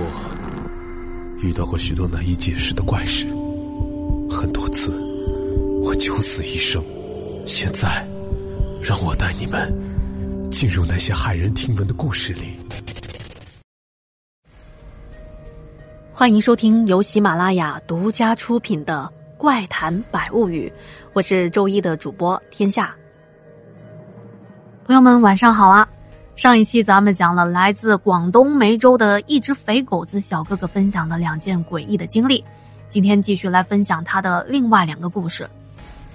我遇到过许多难以解释的怪事，很多次我九死一生。现在，让我带你们进入那些骇人听闻的故事里。欢迎收听由喜马拉雅独家出品的《怪谈百物语》，我是周一的主播天下。朋友们，晚上好啊！上一期咱们讲了来自广东梅州的一只肥狗子小哥哥分享的两件诡异的经历，今天继续来分享他的另外两个故事。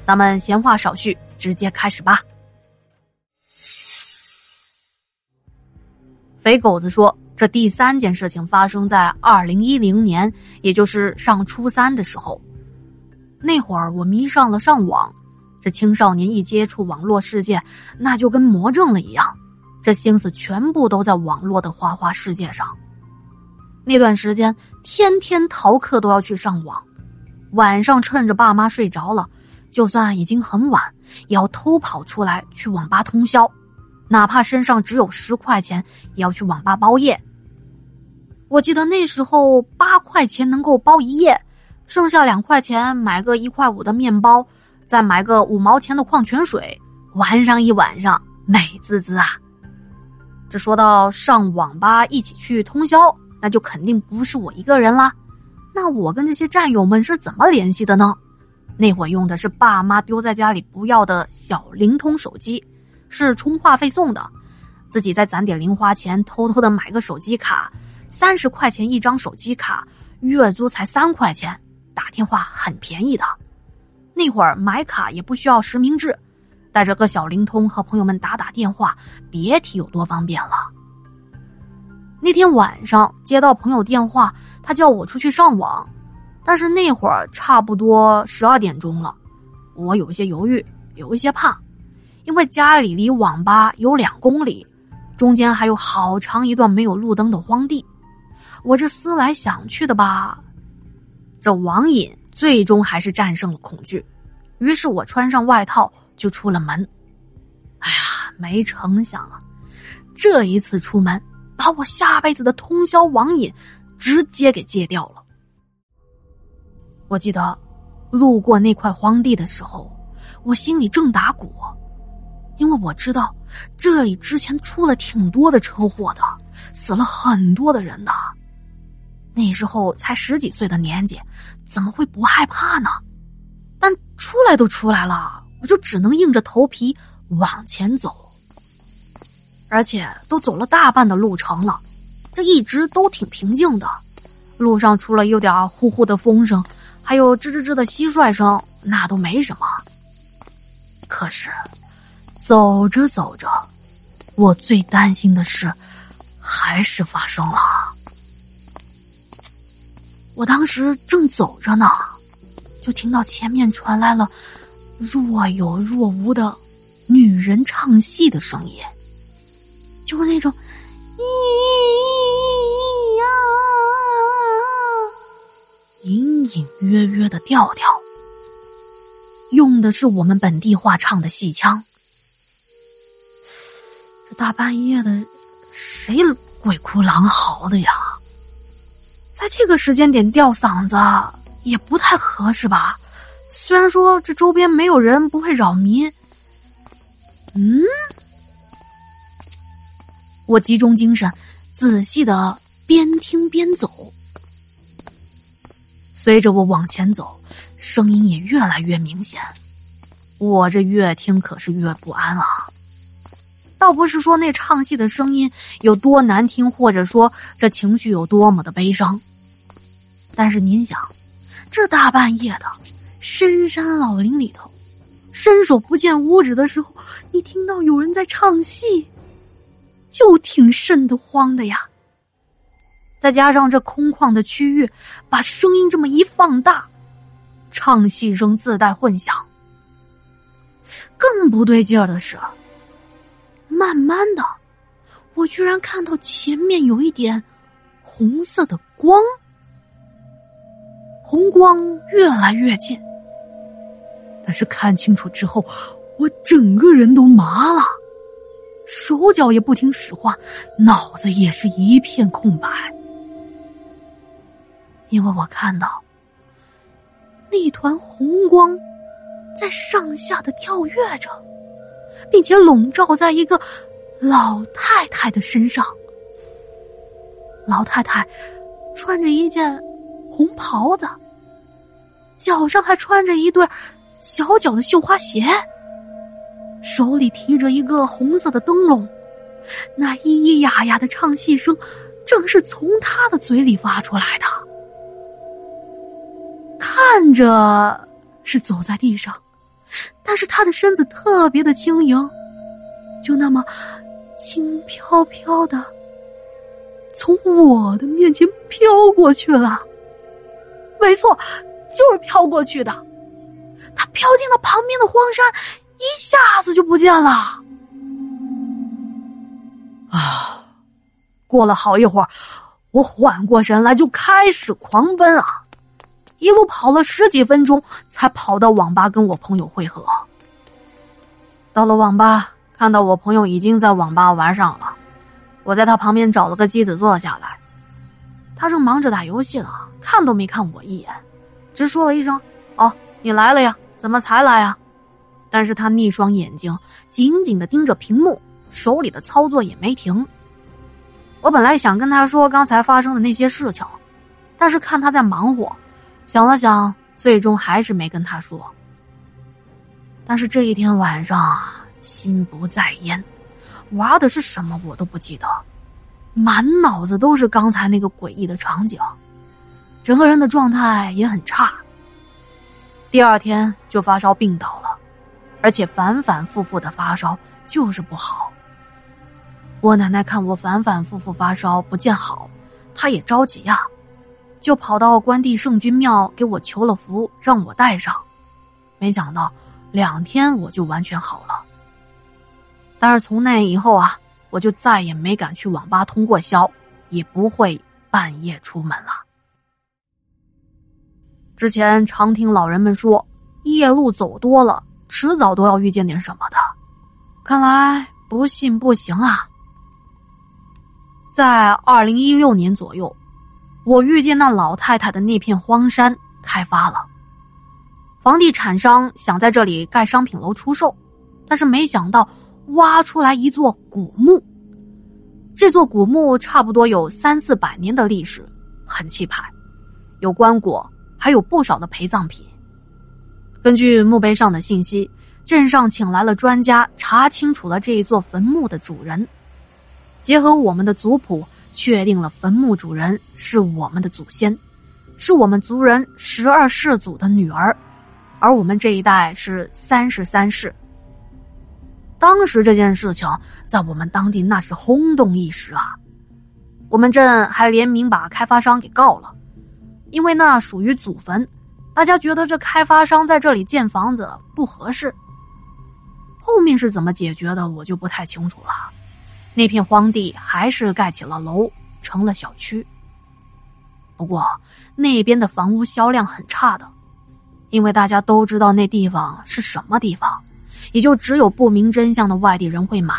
咱们闲话少叙，直接开始吧。肥狗子说：“这第三件事情发生在二零一零年，也就是上初三的时候。那会儿我迷上了上网，这青少年一接触网络世界，那就跟魔怔了一样。”这心思全部都在网络的花花世界上。那段时间，天天逃课都要去上网，晚上趁着爸妈睡着了，就算已经很晚，也要偷跑出来去网吧通宵，哪怕身上只有十块钱，也要去网吧包夜。我记得那时候八块钱能够包一夜，剩下两块钱买个一块五的面包，再买个五毛钱的矿泉水，玩上一晚上，美滋滋啊！这说到上网吧一起去通宵，那就肯定不是我一个人啦。那我跟这些战友们是怎么联系的呢？那会儿用的是爸妈丢在家里不要的小灵通手机，是充话费送的，自己再攒点零花钱，偷偷的买个手机卡，三十块钱一张手机卡，月租才三块钱，打电话很便宜的。那会儿买卡也不需要实名制。带着个小灵通和朋友们打打电话，别提有多方便了。那天晚上接到朋友电话，他叫我出去上网，但是那会儿差不多十二点钟了，我有一些犹豫，有一些怕，因为家里离网吧有两公里，中间还有好长一段没有路灯的荒地，我这思来想去的吧，这网瘾最终还是战胜了恐惧，于是我穿上外套。就出了门，哎呀，没成想啊，这一次出门，把我下辈子的通宵网瘾直接给戒掉了。我记得路过那块荒地的时候，我心里正打鼓，因为我知道这里之前出了挺多的车祸的，死了很多的人的。那时候才十几岁的年纪，怎么会不害怕呢？但出来都出来了。我就只能硬着头皮往前走，而且都走了大半的路程了，这一直都挺平静的。路上除了有点呼呼的风声，还有吱吱吱的蟋蟀声，那都没什么。可是走着走着，我最担心的事还是发生了。我当时正走着呢，就听到前面传来了。若有若无的女人唱戏的声音，就是那种咿呀，隐隐约约的调调，用的是我们本地话唱的戏腔。这大半夜的，谁鬼哭狼嚎的呀？在这个时间点吊嗓子也不太合适吧？虽然说这周边没有人，不会扰民。嗯，我集中精神，仔细的边听边走。随着我往前走，声音也越来越明显。我这越听可是越不安啊！倒不是说那唱戏的声音有多难听，或者说这情绪有多么的悲伤。但是您想，这大半夜的。深山老林里头，伸手不见五指的时候，你听到有人在唱戏，就挺瘆得慌的呀。再加上这空旷的区域，把声音这么一放大，唱戏声自带混响。更不对劲儿的是，慢慢的，我居然看到前面有一点红色的光，红光越来越近。但是看清楚之后，我整个人都麻了，手脚也不听使唤，脑子也是一片空白。因为我看到那团红光在上下的跳跃着，并且笼罩在一个老太太的身上。老太太穿着一件红袍子，脚上还穿着一对小脚的绣花鞋，手里提着一个红色的灯笼，那咿咿呀呀的唱戏声，正是从他的嘴里发出来的。看着是走在地上，但是他的身子特别的轻盈，就那么轻飘飘的从我的面前飘过去了。没错，就是飘过去的。他飘进了旁边的荒山，一下子就不见了。啊！过了好一会儿，我缓过神来，就开始狂奔啊！一路跑了十几分钟，才跑到网吧跟我朋友会合。到了网吧，看到我朋友已经在网吧玩上了，我在他旁边找了个机子坐下来。他正忙着打游戏呢，看都没看我一眼，只说了一声：“哦，你来了呀？怎么才来啊？”但是他那双眼睛紧紧的盯着屏幕，手里的操作也没停。我本来想跟他说刚才发生的那些事情，但是看他在忙活，想了想，最终还是没跟他说。但是这一天晚上心不在焉，玩的是什么我都不记得。满脑子都是刚才那个诡异的场景，整个人的状态也很差。第二天就发烧病倒了，而且反反复复的发烧就是不好。我奶奶看我反反复复发烧不见好，她也着急呀，就跑到关帝圣君庙给我求了符，让我带上。没想到两天我就完全好了。但是从那以后啊。我就再也没敢去网吧通过宵，也不会半夜出门了。之前常听老人们说，夜路走多了，迟早都要遇见点什么的。看来不信不行啊！在二零一六年左右，我遇见那老太太的那片荒山开发了，房地产商想在这里盖商品楼出售，但是没想到。挖出来一座古墓，这座古墓差不多有三四百年的历史，很气派，有棺椁，还有不少的陪葬品。根据墓碑上的信息，镇上请来了专家查清楚了这一座坟墓的主人，结合我们的族谱，确定了坟墓主人是我们的祖先，是我们族人十二世祖的女儿，而我们这一代是三十三世。当时这件事情在我们当地那是轰动一时啊，我们镇还联名把开发商给告了，因为那属于祖坟，大家觉得这开发商在这里建房子不合适。后面是怎么解决的，我就不太清楚了。那片荒地还是盖起了楼，成了小区。不过那边的房屋销量很差的，因为大家都知道那地方是什么地方。也就只有不明真相的外地人会买，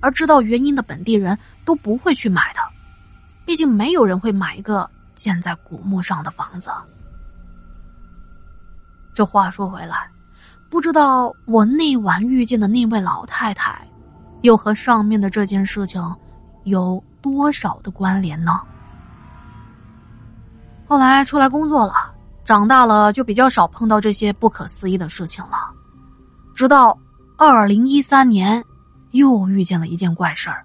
而知道原因的本地人都不会去买的。毕竟没有人会买一个建在古墓上的房子。这话说回来，不知道我那晚遇见的那位老太太，又和上面的这件事情有多少的关联呢？后来出来工作了，长大了就比较少碰到这些不可思议的事情了。直到二零一三年，又遇见了一件怪事儿，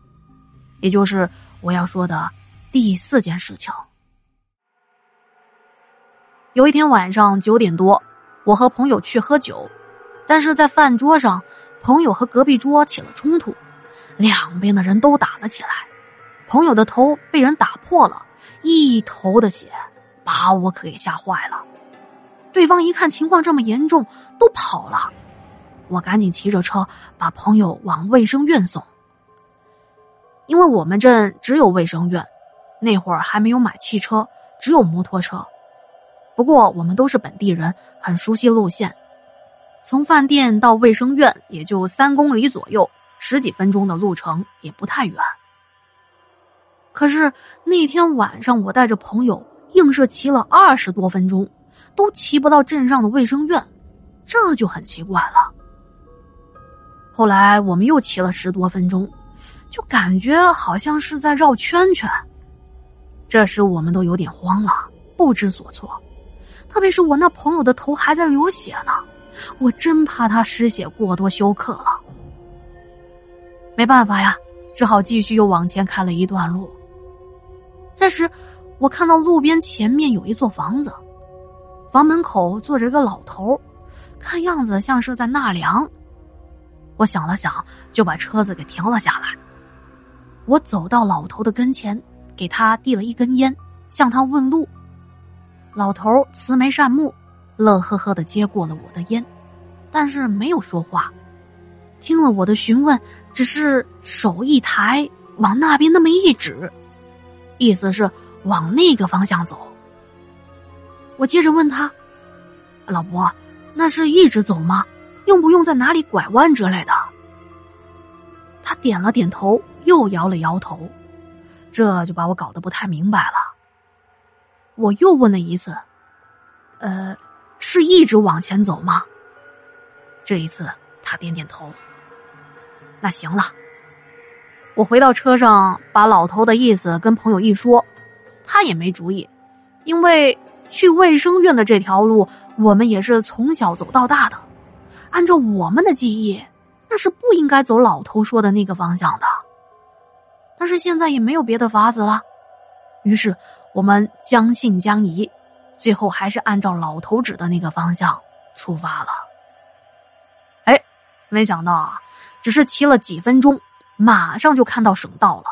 也就是我要说的第四件事情。有一天晚上九点多，我和朋友去喝酒，但是在饭桌上，朋友和隔壁桌起了冲突，两边的人都打了起来，朋友的头被人打破了，一头的血，把我可给吓坏了。对方一看情况这么严重，都跑了。我赶紧骑着车把朋友往卫生院送，因为我们镇只有卫生院，那会儿还没有买汽车，只有摩托车。不过我们都是本地人，很熟悉路线，从饭店到卫生院也就三公里左右，十几分钟的路程也不太远。可是那天晚上，我带着朋友硬是骑了二十多分钟，都骑不到镇上的卫生院，这就很奇怪了。后来我们又骑了十多分钟，就感觉好像是在绕圈圈。这时我们都有点慌了，不知所措。特别是我那朋友的头还在流血呢，我真怕他失血过多休克了。没办法呀，只好继续又往前开了一段路。这时，我看到路边前面有一座房子，房门口坐着一个老头，看样子像是在纳凉。我想了想，就把车子给停了下来。我走到老头的跟前，给他递了一根烟，向他问路。老头慈眉善目，乐呵呵的接过了我的烟，但是没有说话。听了我的询问，只是手一抬，往那边那么一指，意思是往那个方向走。我接着问他：“老伯，那是一直走吗？用不用在哪里拐弯之类的？”他点了点头，又摇了摇头，这就把我搞得不太明白了。我又问了一次：“呃，是一直往前走吗？”这一次他点点头。那行了，我回到车上，把老头的意思跟朋友一说，他也没主意，因为去卫生院的这条路，我们也是从小走到大的，按照我们的记忆，那是不应该走老头说的那个方向的。但是现在也没有别的法子了，于是我们将信将疑，最后还是按照老头指的那个方向出发了。哎，没想到啊！只是骑了几分钟，马上就看到省道了。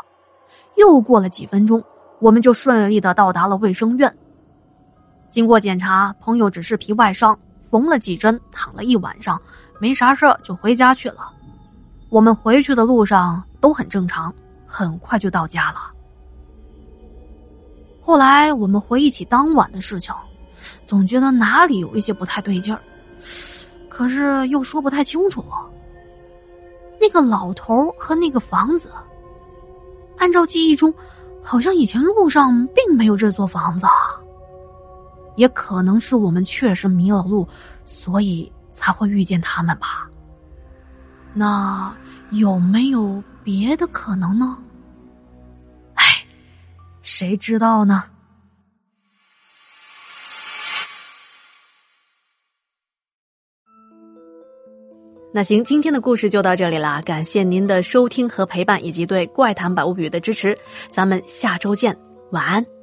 又过了几分钟，我们就顺利的到达了卫生院。经过检查，朋友只是皮外伤，缝了几针，躺了一晚上，没啥事就回家去了。我们回去的路上都很正常，很快就到家了。后来我们回忆起当晚的事情，总觉得哪里有一些不太对劲儿，可是又说不太清楚。那个老头和那个房子，按照记忆中，好像以前路上并没有这座房子。也可能是我们确实迷了路，所以才会遇见他们吧。那有没有别的可能呢？谁知道呢？那行，今天的故事就到这里啦，感谢您的收听和陪伴，以及对《怪谈百物语》的支持，咱们下周见，晚安。